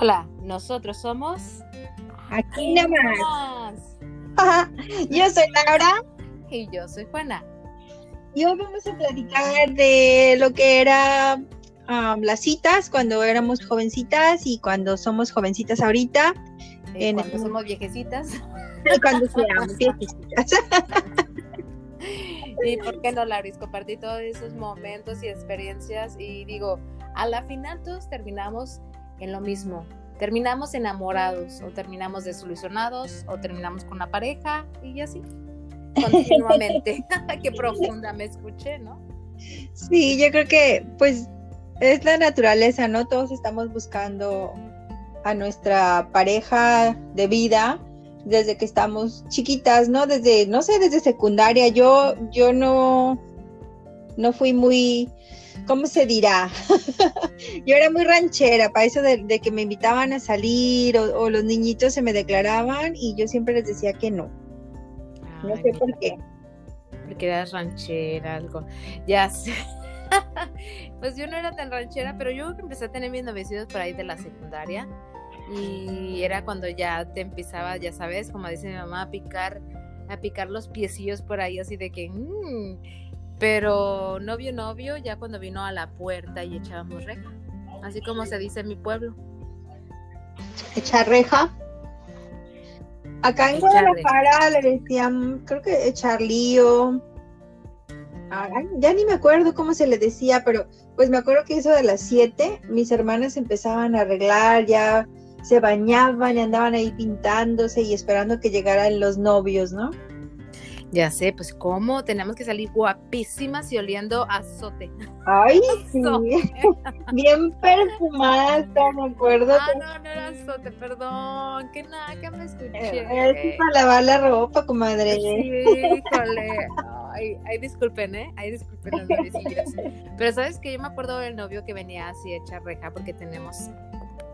Hola, nosotros somos Aquí nada más. Yo soy Laura. Y yo soy Juana. Y hoy vamos a platicar de lo que era um, las citas cuando éramos jovencitas y cuando somos jovencitas ahorita. en cuando somos viejecitas. Y cuando seamos viejecitas. y por qué no, Lauris, compartí todos esos momentos y experiencias y digo, a la final todos terminamos en lo mismo. Terminamos enamorados o terminamos desilusionados o terminamos con una pareja y así continuamente. Qué profunda me escuché, ¿no? Sí, yo creo que pues es la naturaleza, ¿no? Todos estamos buscando a nuestra pareja de vida desde que estamos chiquitas, ¿no? Desde, no sé, desde secundaria. Yo, yo no, no fui muy ¿cómo se dirá? yo era muy ranchera, para eso de, que me invitaban a salir o, los niñitos se me declaraban y yo siempre les decía que no. no sé por qué. Porque eras ranchera, algo. Ya sé. pues yo no era tan ranchera, pero yo empecé a tener mis novecitos por ahí de la secundaria y era cuando ya te empezaba, ya sabes, como dice mi mamá, a picar, a picar los piecillos por ahí, así de que, mmm, pero novio, novio, ya cuando vino a la puerta y echábamos reja, así como se dice en mi pueblo. ¿Echar reja? Acá en Guadalajara le decían, creo que echar lío. ya ni me acuerdo cómo se le decía, pero pues me acuerdo que eso de las siete, mis hermanas empezaban a arreglar, ya se bañaban y andaban ahí pintándose y esperando que llegaran los novios, ¿no? Ya sé, pues cómo tenemos que salir guapísimas y oliendo a azote. Ay, sí. Bien perfumada, me acuerdo. Ah, no, no era azote, perdón. Que nada, que me escuché. Es para lavar la ropa, comadre. Sí, híjole. Ay, ay, disculpen, ¿eh? Ay, disculpen los Pero sabes que yo me acuerdo del novio que venía así hecha reja porque tenemos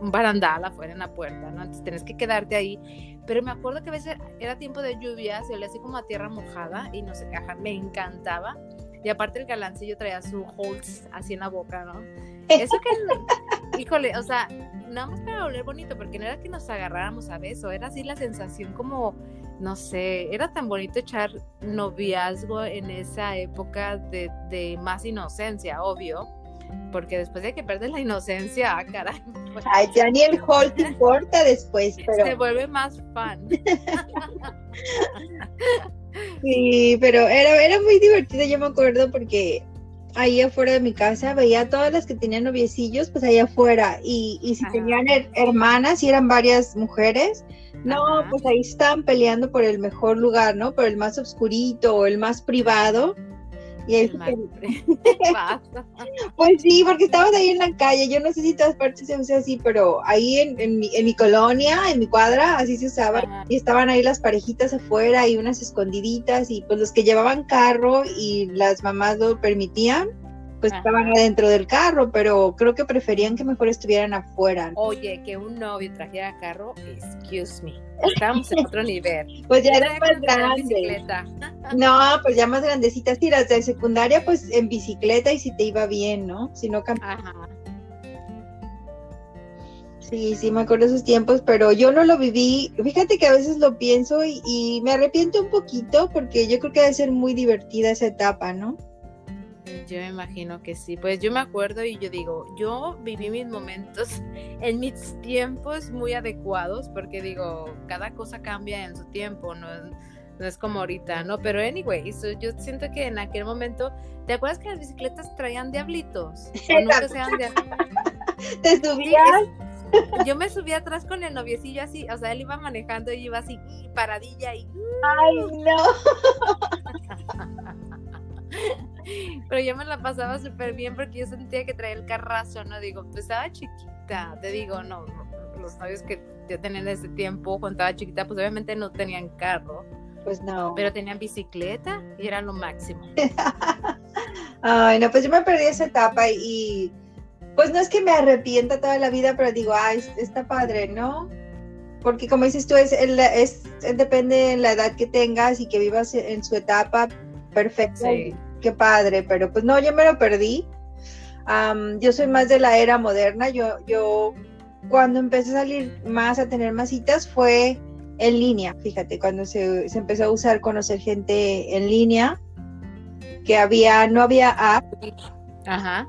un barandal afuera en la puerta, ¿no? Entonces tienes que quedarte ahí. Pero me acuerdo que a veces era tiempo de lluvia, se olía así como a tierra mojada y no sé, ajá, me encantaba. Y aparte el galancillo traía su holz así en la boca, ¿no? Eso que, híjole, o sea, nada más para oler bonito, porque no era que nos agarráramos a beso, era así la sensación como, no sé, era tan bonito echar noviazgo en esa época de, de más inocencia, obvio porque después de que perdes la inocencia, ah, caray. Pues, Ay, ya ni el hall te importa después, pero... Se vuelve más fan. sí, pero era, era muy divertido, yo me acuerdo, porque ahí afuera de mi casa veía a todas las que tenían noviecillos, pues ahí afuera, y, y si tenían hermanas y eran varias mujeres, no, pues ahí estaban peleando por el mejor lugar, ¿no? Por el más oscurito o el más privado. Y pues sí, porque estabas ahí en la calle. Yo no sé si en todas partes se usa así, pero ahí en, en, mi, en mi, colonia, en mi cuadra, así se usaba. Y estaban ahí las parejitas afuera y unas escondiditas. Y pues los que llevaban carro y las mamás lo permitían, pues estaban adentro del carro, pero creo que preferían que mejor estuvieran afuera. Oye, que un novio trajera carro, excuse me. Estábamos en otro nivel. Pues ya era más grande. No, pues ya más grandecitas. Sí, las de secundaria, pues en bicicleta y si te iba bien, ¿no? Si no Ajá. Sí, sí, me acuerdo de esos tiempos, pero yo no lo viví. Fíjate que a veces lo pienso y, y me arrepiento un poquito porque yo creo que debe ser muy divertida esa etapa, ¿no? Yo me imagino que sí. Pues yo me acuerdo y yo digo, yo viví mis momentos en mis tiempos muy adecuados, porque digo, cada cosa cambia en su tiempo, no, no es como ahorita, ¿no? Pero anyway, yo siento que en aquel momento, ¿te acuerdas que las bicicletas traían diablitos? ¿O nunca sean ¿Te subías? yo me subí atrás con el noviecillo así, o sea, él iba manejando y iba así, paradilla y... ¡Ay, no! Pero yo me la pasaba súper bien porque yo sentía que traía el carrazo, ¿no? Digo, pues estaba chiquita, te digo, no, los novios que yo tenía en ese tiempo, cuando estaba chiquita, pues obviamente no tenían carro. Pues no. Pero tenían bicicleta y era lo máximo. Ay, no, pues yo me perdí esa etapa y pues no es que me arrepienta toda la vida, pero digo, ay, está padre, ¿no? Porque como dices tú, es, es, depende de la edad que tengas y que vivas en su etapa perfecta. Sí qué padre, pero pues no, yo me lo perdí. yo soy más de la era moderna, yo, yo cuando empecé a salir más, a tener más citas, fue en línea, fíjate, cuando se, se empezó a usar conocer gente en línea, que había, no había app. Ajá.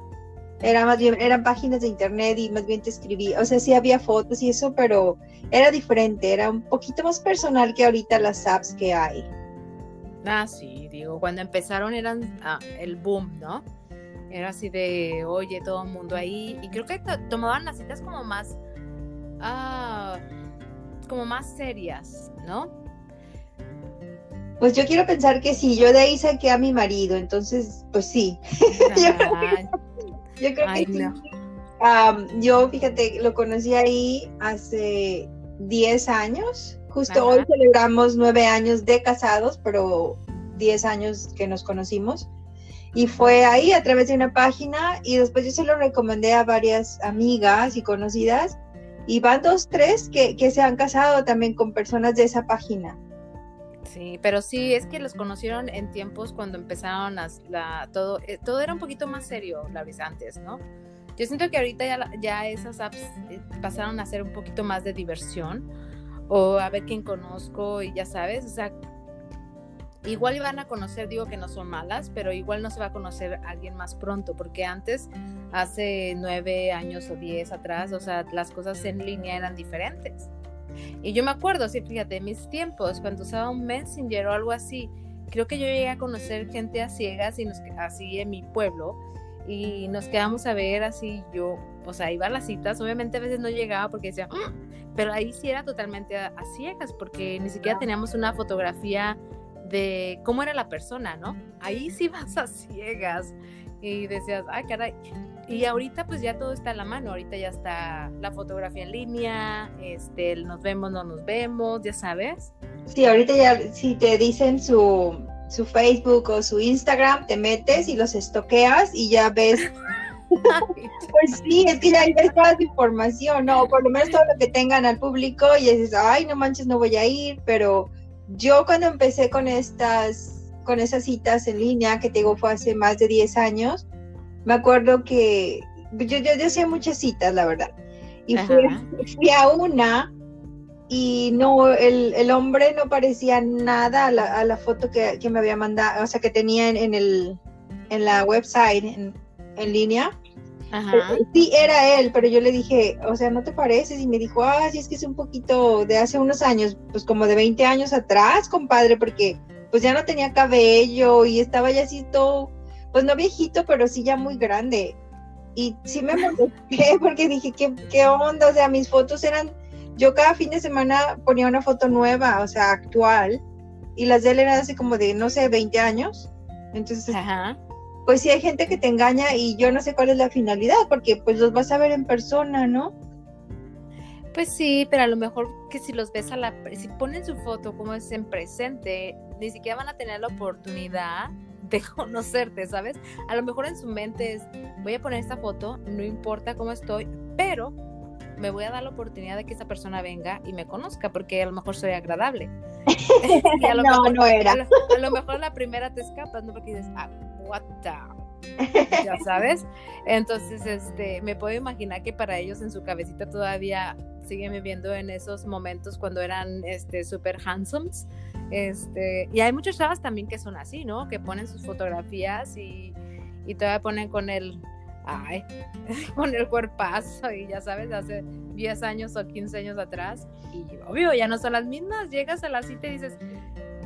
Era más bien, eran páginas de internet y más bien te escribí, o sea, sí había fotos y eso, pero era diferente, era un poquito más personal que ahorita las apps que hay. Ah, sí, digo, cuando empezaron eran ah, el boom, ¿no? Era así de, oye, todo el mundo ahí. Y creo que tomaban las citas como más, ah, como más serias, ¿no? Pues yo quiero pensar que sí, yo de ahí saqué a mi marido, entonces, pues sí. yo creo que, sí. yo, fíjate, lo conocí ahí hace 10 años. Justo hoy celebramos nueve años de casados, pero 10 años que nos conocimos. Y fue ahí a través de una página y después yo se lo recomendé a varias amigas y conocidas y van dos, tres que, que se han casado también con personas de esa página. Sí, pero sí, es que los conocieron en tiempos cuando empezaron a, la, todo, eh, todo era un poquito más serio, la vez antes, ¿no? Yo siento que ahorita ya, ya esas apps eh, pasaron a ser un poquito más de diversión o a ver quién conozco y ya sabes, o sea, igual iban a conocer, digo que no son malas, pero igual no se va a conocer alguien más pronto, porque antes, hace nueve años o diez atrás, o sea, las cosas en línea eran diferentes. Y yo me acuerdo, sí, fíjate, mis tiempos, cuando usaba un Messenger o algo así, creo que yo llegué a conocer gente a ciegas y nos, así en mi pueblo, y nos quedamos a ver así, yo, o sea, iba a las citas, obviamente a veces no llegaba porque decía, mm", pero ahí sí era totalmente a, ciegas, porque ni siquiera teníamos una fotografía de cómo era la persona, ¿no? Ahí sí vas a ciegas y decías, ay, caray. Y ahorita pues ya todo está en la mano, ahorita ya está la fotografía en línea, este, nos vemos, no nos vemos, ya sabes. Sí, ahorita ya si te dicen su, su Facebook o su Instagram, te metes y los estoqueas y ya ves pues sí, es que ya hay toda información, ¿no? Por lo menos todo lo que tengan al público y dices, ay, no manches, no voy a ir, pero yo cuando empecé con estas, con esas citas en línea, que te digo fue hace más de 10 años, me acuerdo que yo, yo, hacía muchas citas, la verdad. Y fui, a una y no, el, hombre no parecía nada a la, foto que, me había mandado, o sea, que tenía en, el, en la website en, en línea. Sí, era él, pero yo le dije, o sea, ¿no te pareces? Y me dijo, ah, sí, es que es un poquito de hace unos años, pues como de 20 años atrás, compadre, porque pues ya no tenía cabello y estaba ya así todo, pues no viejito, pero sí ya muy grande. Y sí me molesté porque dije, ¿qué, ¿qué onda? O sea, mis fotos eran, yo cada fin de semana ponía una foto nueva, o sea, actual, y las de él eran así como de, no sé, 20 años. Entonces, Ajá pues sí hay gente que te engaña y yo no sé cuál es la finalidad, porque pues los vas a ver en persona, ¿no? Pues sí, pero a lo mejor que si los ves a la, si ponen su foto como es en presente, ni siquiera van a tener la oportunidad de conocerte, ¿sabes? A lo mejor en su mente es, voy a poner esta foto, no importa cómo estoy, pero me voy a dar la oportunidad de que esa persona venga y me conozca, porque a lo mejor soy agradable. y a lo no, no era. A lo, mejor la primera te escapas, ¿no? Porque dices, ah, what the... ya sabes. Entonces, este, me puedo imaginar que para ellos en su cabecita todavía siguen viviendo en esos momentos cuando eran, este, super handsomes. Este, y hay muchas chavas también que son así, ¿no? Que ponen sus fotografías y, y todavía ponen con el ay, con el cuerpazo y ya sabes, hace 10 años o 15 años atrás. Y obvio, ya no son las mismas. Llegas a la cita y dices,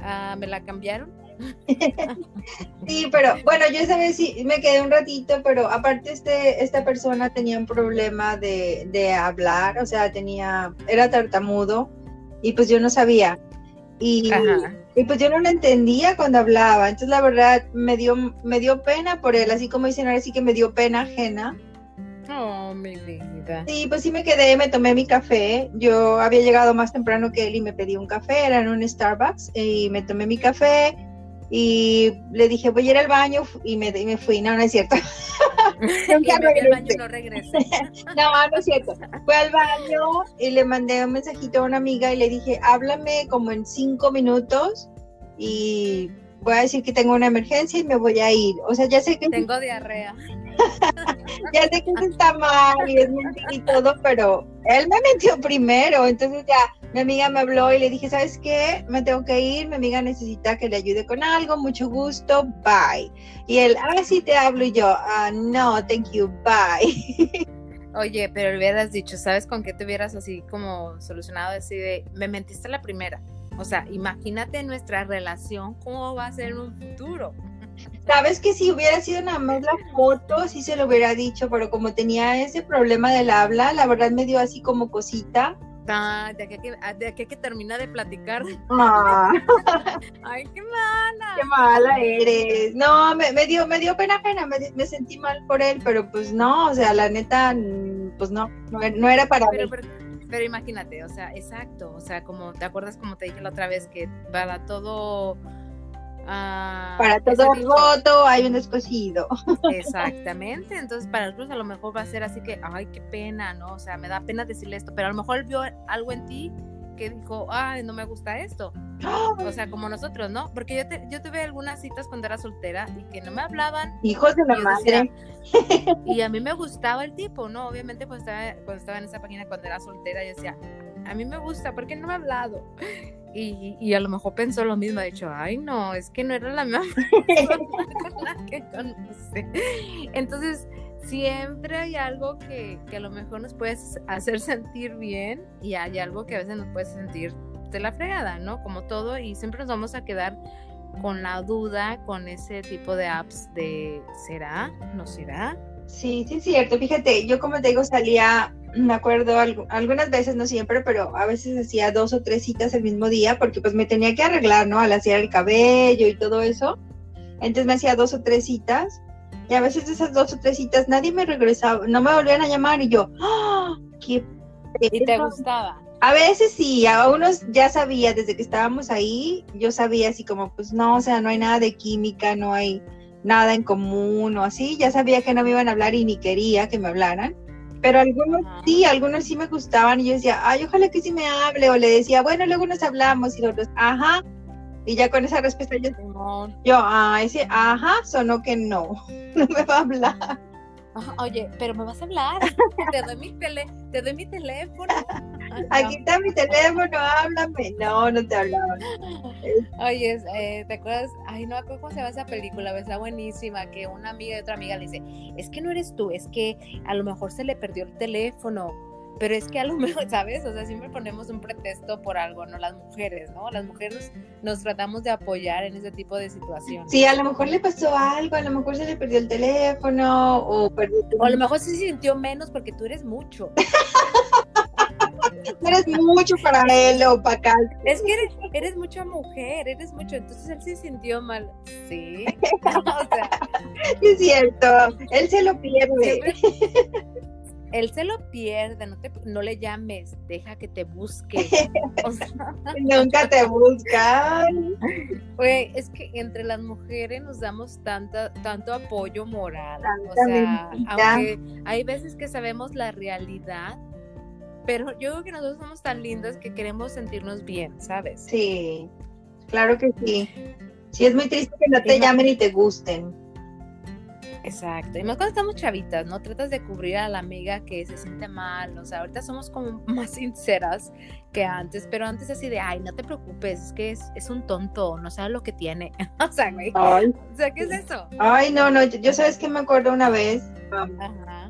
ah, ¿me la cambiaron? sí, pero bueno, yo esa vez sí me quedé un ratito, pero aparte este, esta persona tenía un problema de, de hablar, o sea, tenía, era tartamudo y pues yo no sabía. Y, y, pues yo no lo entendía cuando hablaba. Entonces la verdad me dio, me dio pena por él, así como dicen ahora sí que me dio pena ajena. Oh, mi vida. Sí, pues sí me quedé, me tomé mi café. Yo había llegado más temprano que él y me pedí un café, era en un Starbucks, y me tomé mi café y le dije, voy a ir al baño y me, me fui. No, no es cierto. Nunca al baño no regresé. no, no es cierto. Fui al baño y le mandé un mensajito a una amiga y le dije, háblame como en cinco minutos y voy a decir que tengo una emergencia y me voy a ir. O sea, ya sé que... Tengo diarrea. ya sé que eso está mal y es mentira y todo, pero él me metió primero, entonces ya mi amiga me habló y le dije, ¿sabes qué? Me tengo que ir, mi amiga necesita que le ayude con algo, mucho gusto, bye. Y él, ah, sí te hablo y yo, ah, no, thank you, bye. Oye, pero le hubieras dicho, ¿sabes con qué te hubieras así como solucionado? Así de, me mentiste la primera. O sea, imagínate nuestra relación, cómo va a ser en un futuro. Sabes que si hubiera sido nada más la foto, sí se lo hubiera dicho, pero como tenía ese problema del habla, la verdad me dio así como cosita. De aquí de aquí que termina de platicar. Ah. Ay, qué mala. Qué mala eres. No, me, me dio, me dio pena, pena, me, me, sentí mal por él, pero pues no, o sea, la neta, pues no, no, era para pero, Pero, pero, imagínate, o sea, exacto, o sea, como, ¿te acuerdas como te dije la otra vez que para todo Ah, para todo voto hay un escocido. Exactamente, entonces para nosotros a lo mejor va a ser así que, ay, qué pena, ¿no? O sea, me da pena decirle esto, pero a lo mejor vio algo en ti que dijo, ay, no me gusta esto. O sea, como nosotros, ¿no? Porque yo, te, yo tuve algunas citas cuando era soltera y que no me hablaban. Hijos de la madre. y a mí me gustaba el tipo, ¿no? Obviamente pues estaba, cuando estaba en esa página cuando era soltera, yo decía, a mí me gusta, ¿por qué no me ha hablado? Y, a lo mejor pensó lo mismo, ha dicho, ay no, es que no era la misma que conoce. Entonces, siempre hay algo que, que, a lo mejor nos puede hacer sentir bien y hay algo que a veces nos puede sentir de la fregada, ¿no? Como todo, y siempre nos vamos a quedar con la duda, con ese tipo de apps de ¿será? ¿No será? Sí, sí es cierto. Fíjate, yo como te digo, salía me acuerdo algunas veces, no siempre, pero a veces hacía dos o tres citas el mismo día porque pues me tenía que arreglar, ¿no? Al hacer el cabello y todo eso. Entonces me hacía dos o tres citas y a veces de esas dos o tres citas nadie me regresaba, no me volvían a llamar y yo, ¡ah! ¡Qué ¿Y te gustaba? A veces sí, a unos ya sabía, desde que estábamos ahí, yo sabía así como, pues no, o sea, no hay nada de química, no hay nada en común o así, ya sabía que no me iban a hablar y ni quería que me hablaran pero algunos sí, algunos sí me gustaban y yo decía, ay, ojalá que sí me hable, o le decía, bueno, luego nos hablamos y los dos, ajá, y ya con esa respuesta yo, yo, ah, ese, ajá, sonó que no, no me va a hablar. Oye, pero me vas a hablar, te doy mi, tele, te doy mi teléfono. Aquí está mi teléfono, háblame. No, no te hablaba. Oye, eh, ¿te acuerdas? Ay, no acuerdo cómo se llama esa película, está buenísima, que una amiga y otra amiga le dice, es que no eres tú, es que a lo mejor se le perdió el teléfono pero es que a lo mejor, ¿sabes? O sea, siempre ponemos un pretexto por algo, ¿no? Las mujeres, ¿no? Las mujeres nos, tratamos de apoyar en ese tipo de situaciones. Sí, a lo mejor le pasó algo, a lo mejor se le perdió el teléfono o perdió... O a lo mejor se sintió menos porque tú eres mucho. eres mucho para él o para acá. Es que eres, eres, mucha mujer, eres mucho, entonces él se sintió mal. Sí. o sea, es cierto, él se lo pierde él se lo pierde, no, te, no le llames, deja que te busque. Nunca te buscan. Güey, es que entre las mujeres nos damos tanta, tanto apoyo moral. O sea, aunque hay veces que sabemos la realidad, pero yo creo que nosotros somos tan lindas que queremos sentirnos bien, ¿sabes? Sí, claro que sí. Sí, es muy triste que no te llamen y te gusten. Exacto. Y más cuando estamos chavitas, ¿no? Tratas de cubrir a la amiga que se siente mal. O sea, ahorita somos como más sinceras que antes, pero antes así de, ay, no te preocupes, es que es, un tonto, no sabe lo que tiene. o sea, güey. o sea, ¿qué es eso? Ay, no, no, yo, sabes que me acuerdo una vez. Ajá.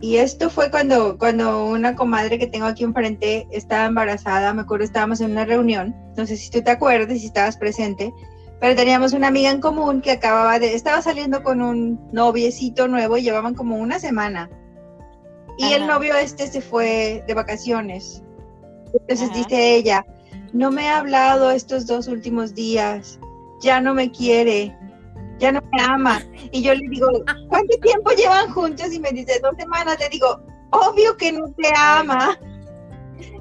Y esto fue cuando, cuando una comadre que tengo aquí enfrente estaba embarazada, me acuerdo estábamos en una reunión, no sé si tú te acuerdas, si estabas presente, pero teníamos una amiga en común que acababa de, estaba saliendo con un noviecito nuevo y llevaban como una semana. Y el novio este se fue de vacaciones. Entonces dice ella, no me ha hablado estos dos últimos días, ya no me quiere, ya no me ama. Y yo le digo, ¿cuánto tiempo llevan juntos? Y me dice, dos semanas. Le digo, obvio que no te ama.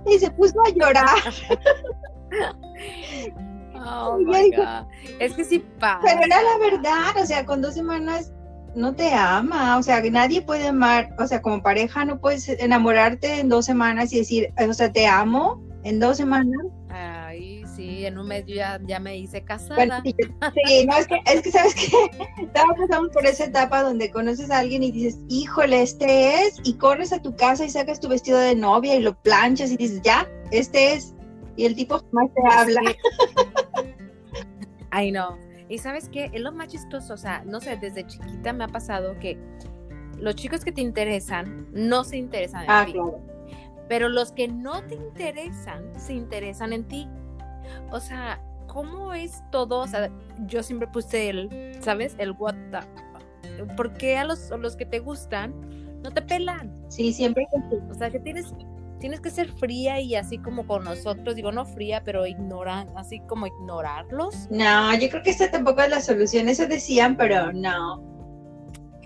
Y se puso a llorar. Oh es que sí pasa. Pero era la verdad, o sea, con dos semanas no te ama, o sea, nadie puede amar, o sea, como pareja no puedes enamorarte en dos semanas y decir, o sea, te amo en dos semanas. Sí, y en un mes yo ya, ya me hice casada. Bueno, sí, sí, no, es que, es que sabes que pasamos por esa etapa donde conoces a alguien y dices, híjole, este es, y corres a tu casa y sacas tu vestido de novia y lo planchas y dices, ya, este es, y el tipo jamás te habla. Ay, no. Y sabes qué, es lo más chistoso, o sea, no sé, desde chiquita me ha pasado que los chicos que te interesan no se interesan en Ah, ti, claro. pero los que no te interesan se interesan en ti. O sea, ¿cómo es todo? O sea, yo siempre puse el, ¿sabes? El what the- ¿Por qué a los, a los que te gustan no te pelan? Sí, siempre. O sea, que tienes, tienes que ser fría y así como con nosotros, digo, no fría, pero ignorar, así como ignorarlos. No, yo creo que esta tampoco es la solución, eso decían, pero no.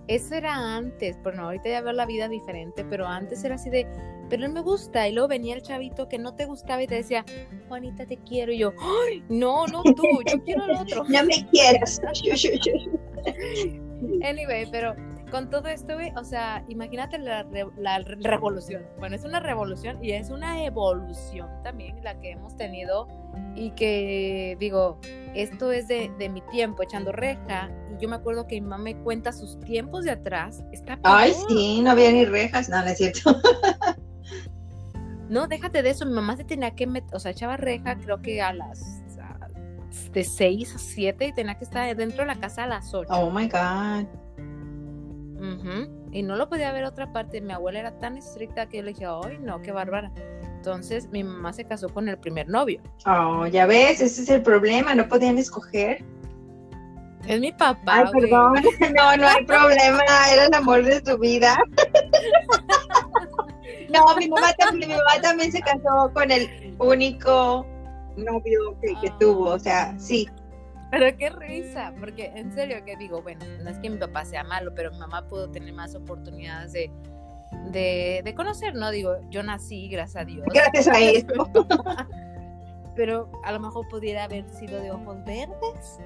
Eso era antes, pero no, ahorita ya veo la vida diferente, pero antes era así de, pero él me gusta, y luego venía el chavito que no te gustaba y te decía, Juanita, te quiero, y yo, ¡ay! No, no tú, yo quiero al otro. No me quieras. Anyway, pero con todo esto, güey, o sea, imagínate la, la re- revolución. Bueno, es una revolución y es una evolución también la que hemos tenido y que digo, esto es de, de mi tiempo echando reja y yo me acuerdo que mi mamá me cuenta sus tiempos de atrás. Está Ay, sí, no había ni rejas, no, no es cierto. No, déjate de eso, mi mamá se tenía que meter, o sea, echaba reja creo que a las a- de 6 a 7 y tenía que estar dentro de la casa a las 8. Oh my God. Ujú, Y no lo podía ver otra parte. Mi abuela era tan estricta que yo le dije, ay, no, qué bárbara. Entonces mi mamá se casó con el primer novio. Oh, ya ves, ese es el problema, no podían escoger. Es mi papá. Ay, güey. perdón, no, no hay problema, era el amor de su vida. No, mi mamá también, mi mamá también se casó con el único novio que, que tuvo, o sea, sí. Pero qué risa, porque en serio que digo, bueno, no es que mi papá sea malo, pero mi mamá pudo tener más oportunidades de, de, de conocer, ¿no? Digo, yo nací, gracias a Dios. Gracias a eso. pero a lo mejor pudiera haber sido de ojos verdes.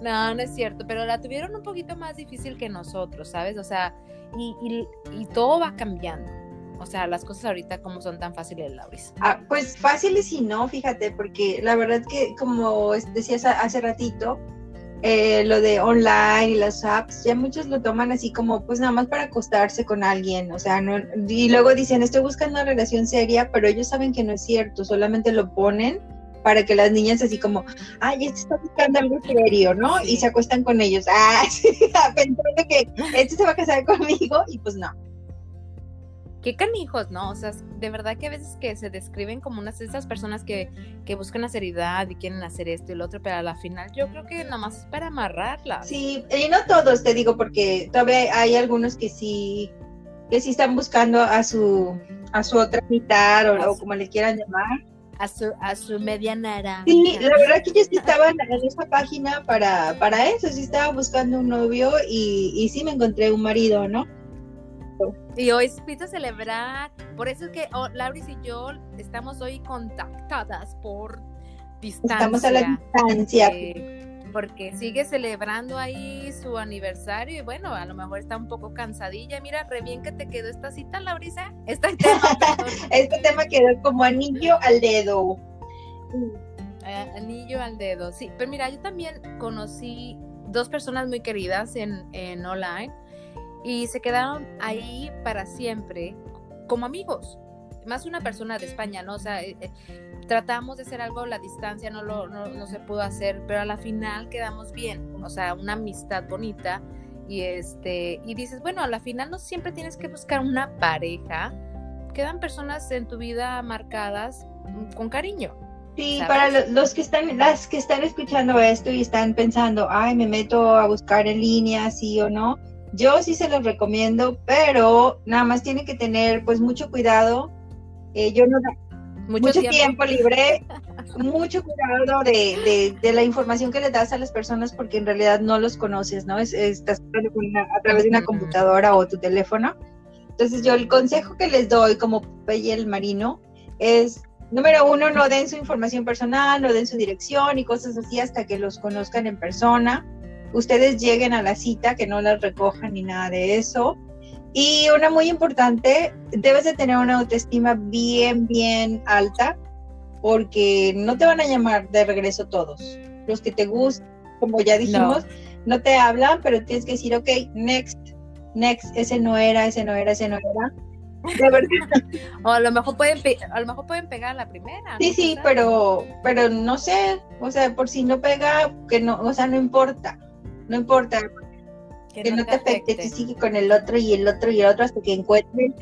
No, no es cierto, pero la tuvieron un poquito más difícil que nosotros, ¿sabes? O sea, y, y, y todo va cambiando. O sea, las cosas ahorita como son tan fáciles, Lauris. Ah, pues fáciles y no, fíjate, porque la verdad que como decías hace ratito, eh, lo de online y las apps, ya muchos lo toman así como pues nada más para acostarse con alguien, o sea, no, y luego dicen, estoy buscando una relación seria, pero ellos saben que no es cierto, solamente lo ponen para que las niñas así como, ay, este está buscando algo serio, ¿no? Sí. Y se acuestan con ellos, ah, sí, pensando que este se va a casar conmigo y pues no. Qué canijos, ¿no? O sea, de verdad que a veces que se describen como unas de esas personas que, que buscan la seriedad y quieren hacer esto y lo otro, pero a la final yo creo que nada más es para amarrarlas. Sí, y no todos, te digo, porque todavía hay algunos que sí, que sí están buscando a su, a su otra mitad o, como le quieran llamar. A su, a su media naranja. Sí, la verdad que ellos sí estaban en esa página para, para eso, sí estaba buscando un novio y, y sí me encontré un marido, ¿no? Y hoy a celebrar. Por eso es que oh, Lauris y yo estamos hoy contactadas por distancia. Estamos a la distancia. eh, porque sigue celebrando ahí su aniversario y bueno, a lo mejor está un poco cansadilla. Mira, re bien que te quedó esta cita, Laurisa. Este tema, Este tema quedó como anillo al dedo. eh, anillo al dedo. Sí, pero mira, yo también conocí dos personas muy queridas en, en online y se quedaron ahí para siempre como amigos. Más una persona de España, ¿no? O sea, eh, eh, tratamos de hacer algo a la distancia, no, lo, no, no se pudo hacer, pero a la final quedamos bien. O sea, una amistad bonita. Y este, y dices, bueno, a la final no siempre tienes que buscar una pareja. Quedan personas en tu vida marcadas con cariño. Sí, ¿Sabes? para lo- los que están, las que están escuchando esto y están pensando, ay, me meto a buscar en línea, sí o no, yo sí se los recomiendo, pero nada más tienen que tener pues mucho cuidado. Eh, yo no Mucho, mucho, tiempo. tiempo. libre, mucho cuidado de, de- de la información que le das a las personas porque en realidad no los conoces, ¿no? Es, estás a través de una computadora o tu teléfono. Entonces yo el consejo que les doy como Popeye el Marino es, número uno, no den su información personal, no den su dirección y cosas así hasta que los conozcan en persona. Ustedes lleguen a la cita, que no las recojan ni nada de eso. Y una muy importante, debes de tener una autoestima bien, bien alta, porque no te van a llamar de regreso todos. Los que te gustan, como ya dijimos, no, te hablan, pero tienes que decir, ok, next, next, ese no era, ese no era, ese no era. De verdad. o a lo mejor pueden a lo mejor pueden pegar la primera. Sí, sí, pero pero no sé, o sea, por si no pega, que no, o sea, no importa. No importa. Que, no, te afecte, que sigue con el otro y el otro y el otro hasta que encuentren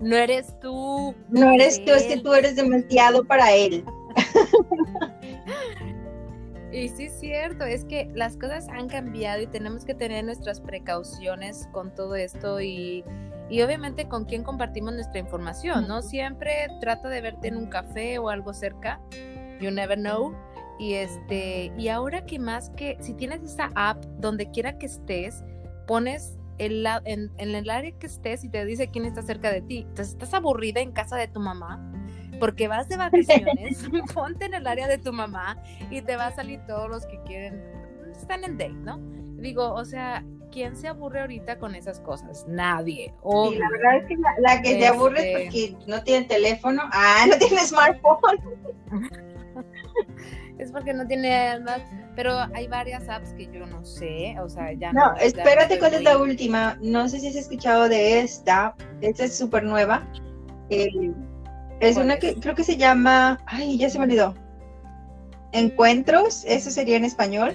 no eres tú. No eres tú, es que tú eres demasiado para él. Y sí es cierto, es que las cosas han cambiado y tenemos que tener nuestras precauciones con todo esto y, y obviamente con quién compartimos nuestra información, ¿no? Siempre trata de verte en un café o algo cerca, you never know. Y este, y ahora que más que si tienes esa app donde quiera que estés, pones en, el área que estés y te dice quién está cerca de ti. Entonces, estás aburrida en casa de tu mamá porque vas de vacaciones, ponte en el área de tu mamá y te va a salir todos los que quieren, están en date, ¿no? Digo, o sea, ¿quién se aburre ahorita con esas cosas? Nadie. Sí, la verdad es que la, que se aburre es este porque no tiene teléfono, ah, no tiene smartphone. Es porque no tiene más pero hay varias apps que yo no sé, o sea, ya no. No, espérate cuál es la última. No sé si has escuchado de esta. Esta es súper nueva. Eh, es una que creo que se llama. Ay, ya se me olvidó. Encuentros, eso sería en español.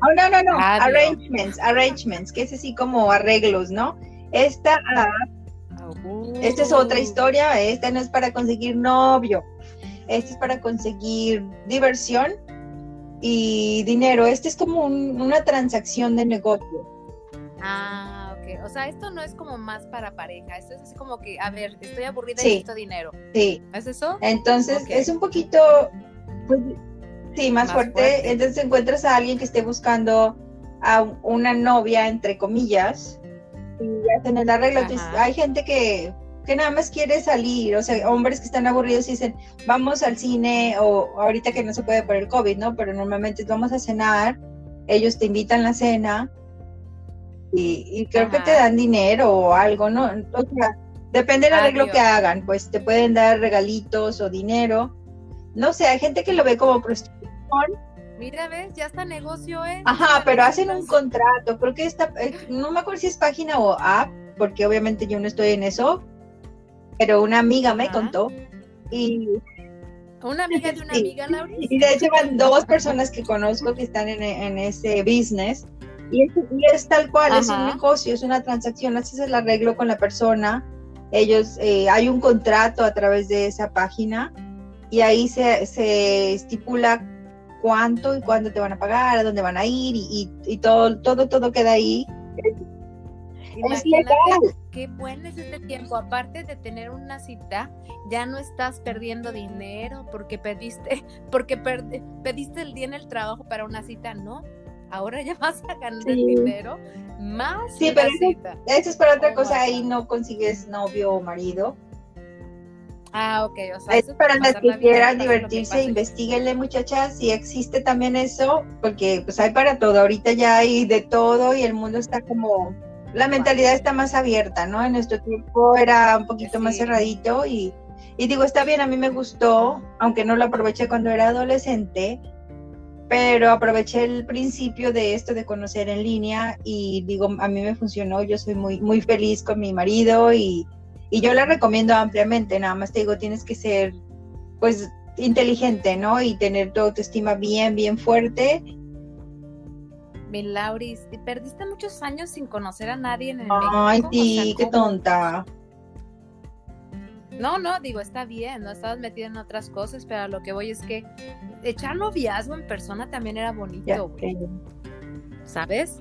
Oh, no, no, no. Arrangements, arrangements, que es así como arreglos, ¿no? Esta esta es otra historia. Esta no es para conseguir novio. Esta es para conseguir diversión y dinero. Este es como una transacción de negocio. Ah, ok. O sea, esto no es como más para pareja. Esto es así como que, a ver, estoy aburrida y necesito dinero. Sí. ¿Es eso? Entonces, es un poquito, pues, sí, más, fuerte. Entonces encuentras a alguien que esté buscando a una novia, entre comillas, y hacen el arreglo. hay gente que que nada más quiere salir, o sea, hombres que están aburridos y dicen, vamos al cine, o ahorita que no se puede por el COVID, ¿no? Pero normalmente vamos a cenar, ellos te invitan a la cena y, creo que te dan dinero o algo, ¿no? O sea, depende del arreglo que hagan, pues te pueden dar regalitos o dinero. No sé, hay gente que lo ve como prostitución. Mira, ves, ya está negocio, ¿eh? Ajá, pero hacen un contrato. Creo que esta, eh, no me acuerdo si es página o app, porque obviamente yo no estoy en eso, pero una amiga me contó y... Una amiga de una amiga, Laura. Y de hecho van dos personas que conozco que están en, ese business y es, tal cual, es un negocio, es una transacción, así es el arreglo con la persona. Ellos, eh, hay un contrato a través de esa página y ahí se, se estipula cuánto y cuándo te van a pagar, a dónde van a ir y, y todo, todo, todo queda ahí. Es legal qué bueno es este tiempo. Aparte de tener una cita, ya no estás perdiendo dinero porque pediste, porque pediste el día en el trabajo para una cita, no. Ahora ya vas a ganar dinero más. Sí, pero eso, es para otra oh cosa, ahí no consigues novio o marido. Ah, ok, o sea, es para las que quieran divertirse, investiguenle muchachas, si existe también eso, porque pues hay para todo, ahorita ya hay de todo y el mundo está como la mentalidad está más abierta, ¿no? En nuestro tiempo era un poquito más cerradito y, digo, está bien, a mí me gustó, aunque no lo aproveché cuando era adolescente, pero aproveché el principio de esto de conocer en línea y digo, a mí me funcionó, yo soy muy, muy feliz con mi marido y, y yo la recomiendo ampliamente, nada más te digo, tienes que ser pues inteligente, ¿no? Y tener tu autoestima bien, bien fuerte mi Lauris, perdiste muchos años sin conocer a nadie en el Ay, sí, qué tonta. No, no, digo, está bien, no estabas metida en otras cosas, pero lo que voy es que echar noviazgo en persona también era bonito, güey. ¿Sabes?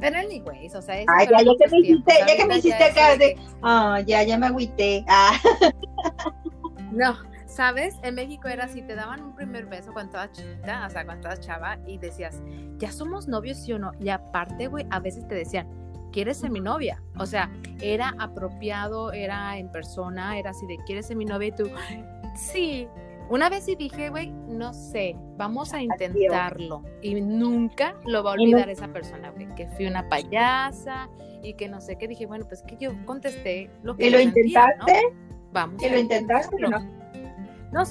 Pero anyways, o sea, Ay, ya, ya, que me hiciste, ya que me hiciste acá de, ah, ya, ya me agüité. Ah. No, ¿Sabes? En México era así, te daban un primer beso cuando estabas chiquita, o sea, cuando estabas chava, y decías, ya somos novios, sí o no. Y aparte, güey, a veces te decían, ¿quieres ser mi novia? O sea, era apropiado, era en persona, era así de, ¿quieres ser mi novia? Y tú, sí. Una vez sí dije, güey, no sé, vamos a intentarlo. Y nunca lo va a olvidar esa persona, güey, que fui una payasa y que no sé qué. Dije, bueno, pues que yo contesté lo que ¿Y lo intentaste? Vamos. ¿Y lo intentaste o no? No,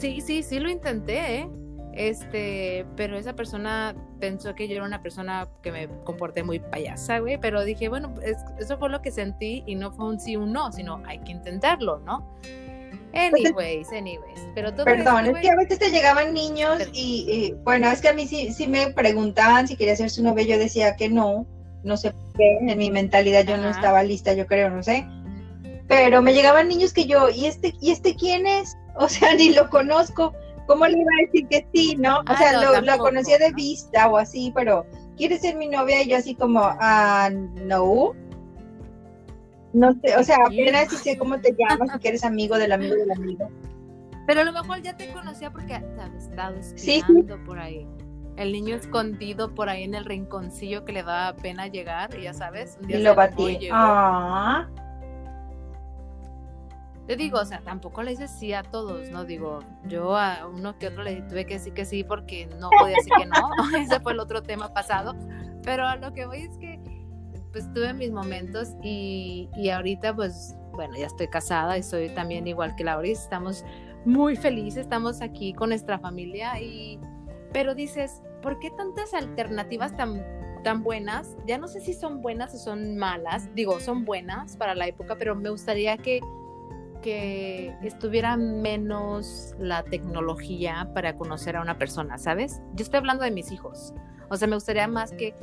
Sí, sí, sí lo intenté, ¿eh? Este, pero esa persona pensó que yo era una persona que me comporté muy payasa, güey, pero dije, bueno, eso fue lo que sentí y no fue un sí o un no, sino hay que intentarlo, ¿no? Anyways, anyways, pero todo Perdón, es que a veces te llegaban niños y, bueno, es que a mí sí, sí me preguntaban si quería ser su novia, yo decía que no, no sé por qué, en mi mentalidad yo no estaba lista, yo creo, no sé, pero me llegaban niños que yo, ¿y este, ¿y este quién es? O sea, ni lo conozco, ¿cómo le iba a decir que sí, no? O ah, sea, lo, conocía de vista o así, pero ¿quieres ser mi novia? Y yo así como, ah, no. No sé, o sea, apenas sé cómo te llamas, si eres amigo del amigo del amigo. Pero a lo mejor ya te conocía porque te había estado espiando por ahí. El niño escondido por ahí en el rinconcillo que le da pena llegar, y ya sabes, un día y lo batí. Ah. Te digo, o sea, tampoco le dices sí a todos, ¿no? Digo, yo a uno que otro le tuve que decir que sí porque no podía decir que no. Ese fue el otro tema pasado. Pero a lo que voy es que, pues tuve mis momentos y, y ahorita, pues, bueno, ya estoy casada y soy también igual que Laura estamos muy felices, estamos aquí con nuestra familia y, pero dices, ¿por qué tantas alternativas tan tan buenas. Ya no sé si son buenas o son malas. Digo, son buenas para la época, pero me gustaría que que estuviera menos la tecnología para conocer a una persona, ¿sabes? Yo estoy hablando de mis hijos. O sea, me gustaría más que,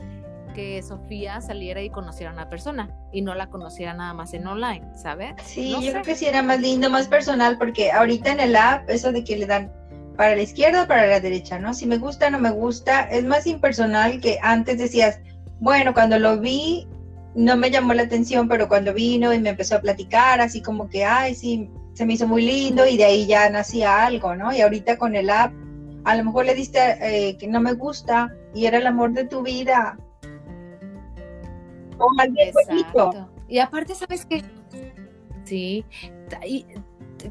que Sofía saliera y conociera a una persona y no la conociera nada más en online, ¿sabes? Sí, yo creo que sí era más lindo, más personal, porque ahorita en el app, eso de que le dan para la izquierda o para la derecha, ¿no? Si me gusta, no me gusta, es más impersonal que antes decías, bueno, cuando lo vi, no me llamó la atención, pero cuando vino y me empezó a platicar, así como que, ay, sí, se me hizo muy lindo y de ahí ya nacía algo, ¿no? Y ahorita con el app, a lo mejor le diste eh, que no me gusta y era el amor de tu vida. O Exacto. Y aparte, ¿sabes qué? Sí, y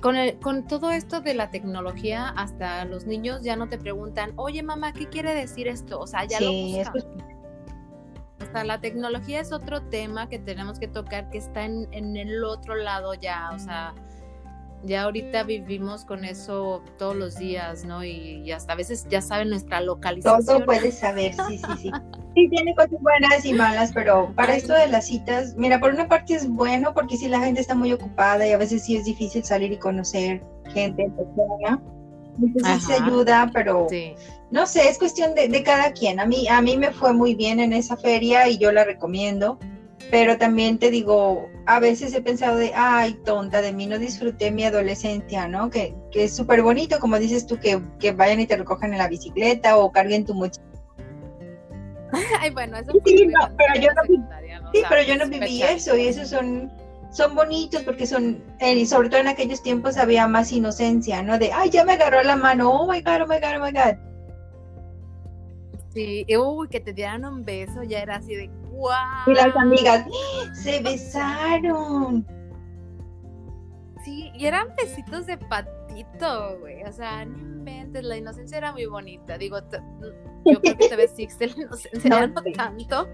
con, con todo esto de la tecnología, hasta los niños ya no te preguntan, oye mamá, ¿qué quiere decir esto? O sea, ya lo buscan. O sea, la tecnología es otro tema que tenemos que tocar que está en, en el otro lado ya, o sea, ya ahorita vivimos con eso todos los días, ¿no? Y, hasta a veces ya saben nuestra localización. Todo puedes saber, sí, sí, sí. Sí, tiene cosas buenas y malas, pero para esto de las citas, mira, por una parte es bueno porque si la gente está muy ocupada y a veces sí es difícil salir y conocer gente en persona, entonces se ayuda, pero no sé, es cuestión de, de, cada quien. A mí, a mí me fue muy bien en esa feria y yo la recomiendo, pero también te digo, a veces he pensado de, ay, tonta, de mí no disfruté mi adolescencia, ¿no? Que, que es súper bonito, como dices tú, que, que, vayan y te recojan en la bicicleta o carguen tu mochila. Ay, bueno, eso sí, pero yo no, sí, pero yo no viví eso y esos son son bonitos porque son, y sobre todo en aquellos tiempos había más inocencia, ¿no? De, ay, ya me agarró la mano, oh my God, oh my God, oh my God. Sí, uy, que te dieran un beso, ya era así de, wow. Y las amigas, ¡Ah! se besaron. Sí, y eran besitos de patito, güey, o sea, no inventes, la inocencia era muy bonita, digo, yo creo que te ves la inocencia, no, no tanto,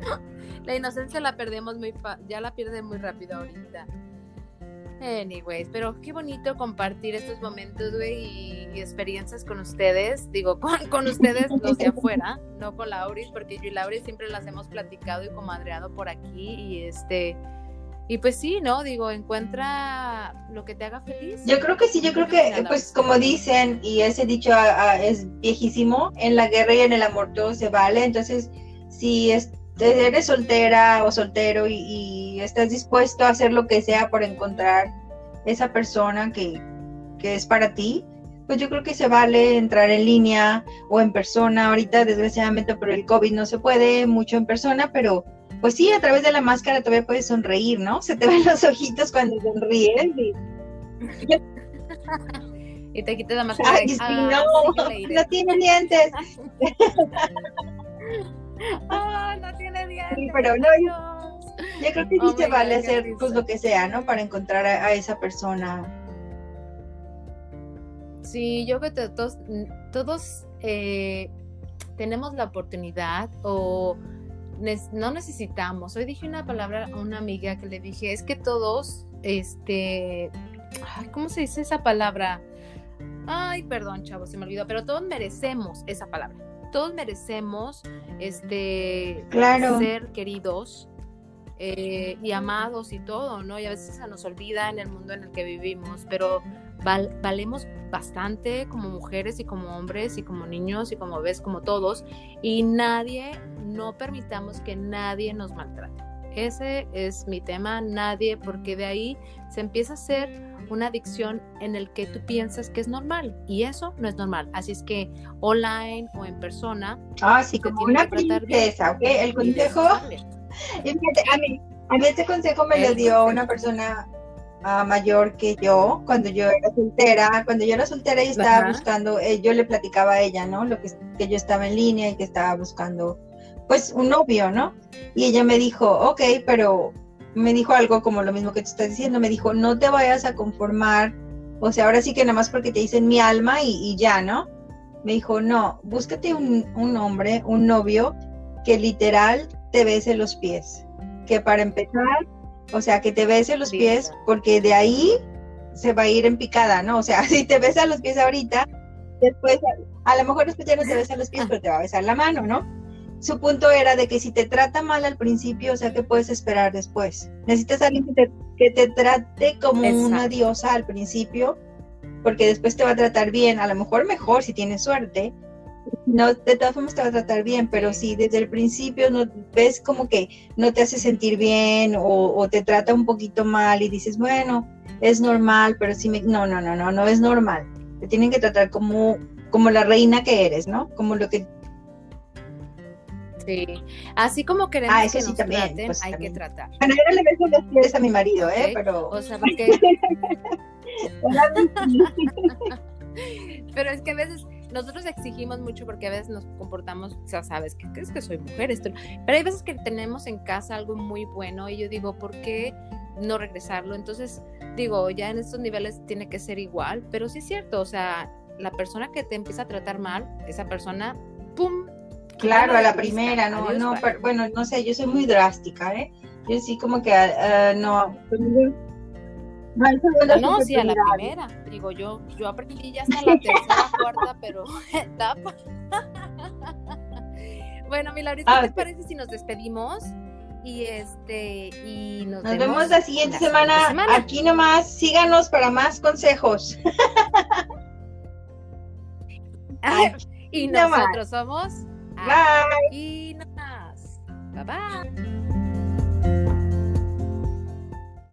la inocencia la perdemos muy, ya la pierde muy rápido ahorita. Anyways, pero qué bonito compartir estos momentos, güey, y, experiencias con ustedes. Digo, con, ustedes los de afuera, no con Lauris, porque yo y Lauris siempre las hemos platicado y comadreado por aquí. Y este, y pues sí, ¿no? Digo, encuentra lo que te haga feliz. Yo creo que sí, yo creo que, pues como dicen, y ese dicho ah, ah, es viejísimo, en la guerra y en el amor todo se vale. Entonces, si es eres soltera o soltero y, estás dispuesto a hacer lo que sea por encontrar esa persona que, es para ti, pues yo creo que se vale entrar en línea o en persona. Ahorita, desgraciadamente, por el COVID no se puede mucho en persona, pero pues sí, a través de la máscara todavía puedes sonreír, ¿no? Se te ven los ojitos cuando sonríes. Y, te quitas la máscara. no, no tiene dientes. oh, no tiene dientes. Sí, pero no, yo, creo que sí oh se vale hacer pues lo que sea, ¿no? Para encontrar a, esa persona. Sí, yo creo que todos, todos eh, tenemos la oportunidad o no necesitamos. Hoy dije una palabra a una amiga que le dije, es que todos, este, ¿cómo se dice esa palabra? ay, perdón, chavo, se me olvidó, pero todos merecemos esa palabra. Todos merecemos este claro. ser queridos eh, y amados y todo, ¿no? Y a veces se nos olvida en el mundo en el que vivimos, pero valemos bastante como mujeres y como hombres y como niños y como ves, como todos, y nadie, no permitamos que nadie nos maltrate. Ese es mi tema, nadie, porque de ahí se empieza a hacer una adicción en el que tú piensas que es normal y eso no es normal. Así es que online o en persona. Ah, sí, como una princesa, ¿ok? El consejo. a mí, a mí este consejo me lo dio una persona uh, mayor que yo cuando yo era soltera. Cuando yo era soltera y estaba buscando, eh, yo le platicaba a ella, ¿no? Lo que, que yo estaba en línea y que estaba buscando, pues, un novio, ¿no? Y ella me dijo, ok, pero me dijo algo como lo mismo que tú estás diciendo, me dijo, no te vayas a conformar, o sea, ahora sí que nada más porque te dicen mi alma y, ya, ¿no? Me dijo, no, búscate un, un, hombre, un novio que literal te bese los pies, que para empezar, o sea, que te bese los pies, porque de ahí se va a ir en picada, ¿no? O sea, si te besa los pies ahorita, después, a lo mejor después ya no te besa los pies, pero te va a besar la mano, ¿no? Su punto era de que si te trata mal al principio, o sea, ¿qué puedes esperar después? Necesitas a alguien que te, trate como una diosa al principio, porque después te va a tratar bien, a lo mejor mejor si tienes suerte. No, de todas formas te va a tratar bien, pero si desde el principio no ves como que no te hace sentir bien o, te trata un poquito mal y dices, bueno, es normal, pero si me... No, no, no, no, no es normal. Te tienen que tratar como, como la reina que eres, ¿no? Como lo que Sí, así como queremos ah, que nos traten, pues, hay que tratar. Bueno, yo no le beso los pies a mi marido, ¿eh? Pero... O sea, porque... Pero es que a veces nosotros exigimos mucho porque a veces nos comportamos, o sea, sabes que es que soy mujer, esto, pero hay veces que tenemos en casa algo muy bueno y yo digo, ¿por qué no regresarlo? Entonces, digo, ya en estos niveles tiene que ser igual, pero sí es cierto, o sea, la persona que te empieza a tratar mal, esa persona, ¡pum!, Claro, a la primera, no, no, bueno, no sé, yo soy muy drástica, ¿eh? Yo sí como que uh, no. No, no, sí, a la primera. Digo, yo, yo aprendí ya hasta la tercera, cuarta, pero etapa. bueno, mi Laurita, ¿qué te parece si nos despedimos? Y este, y nos, nos vemos, la siguiente, semana. semana. Aquí nomás, síganos para más consejos. y nosotros somos Bye. Y nada más. Bye bye.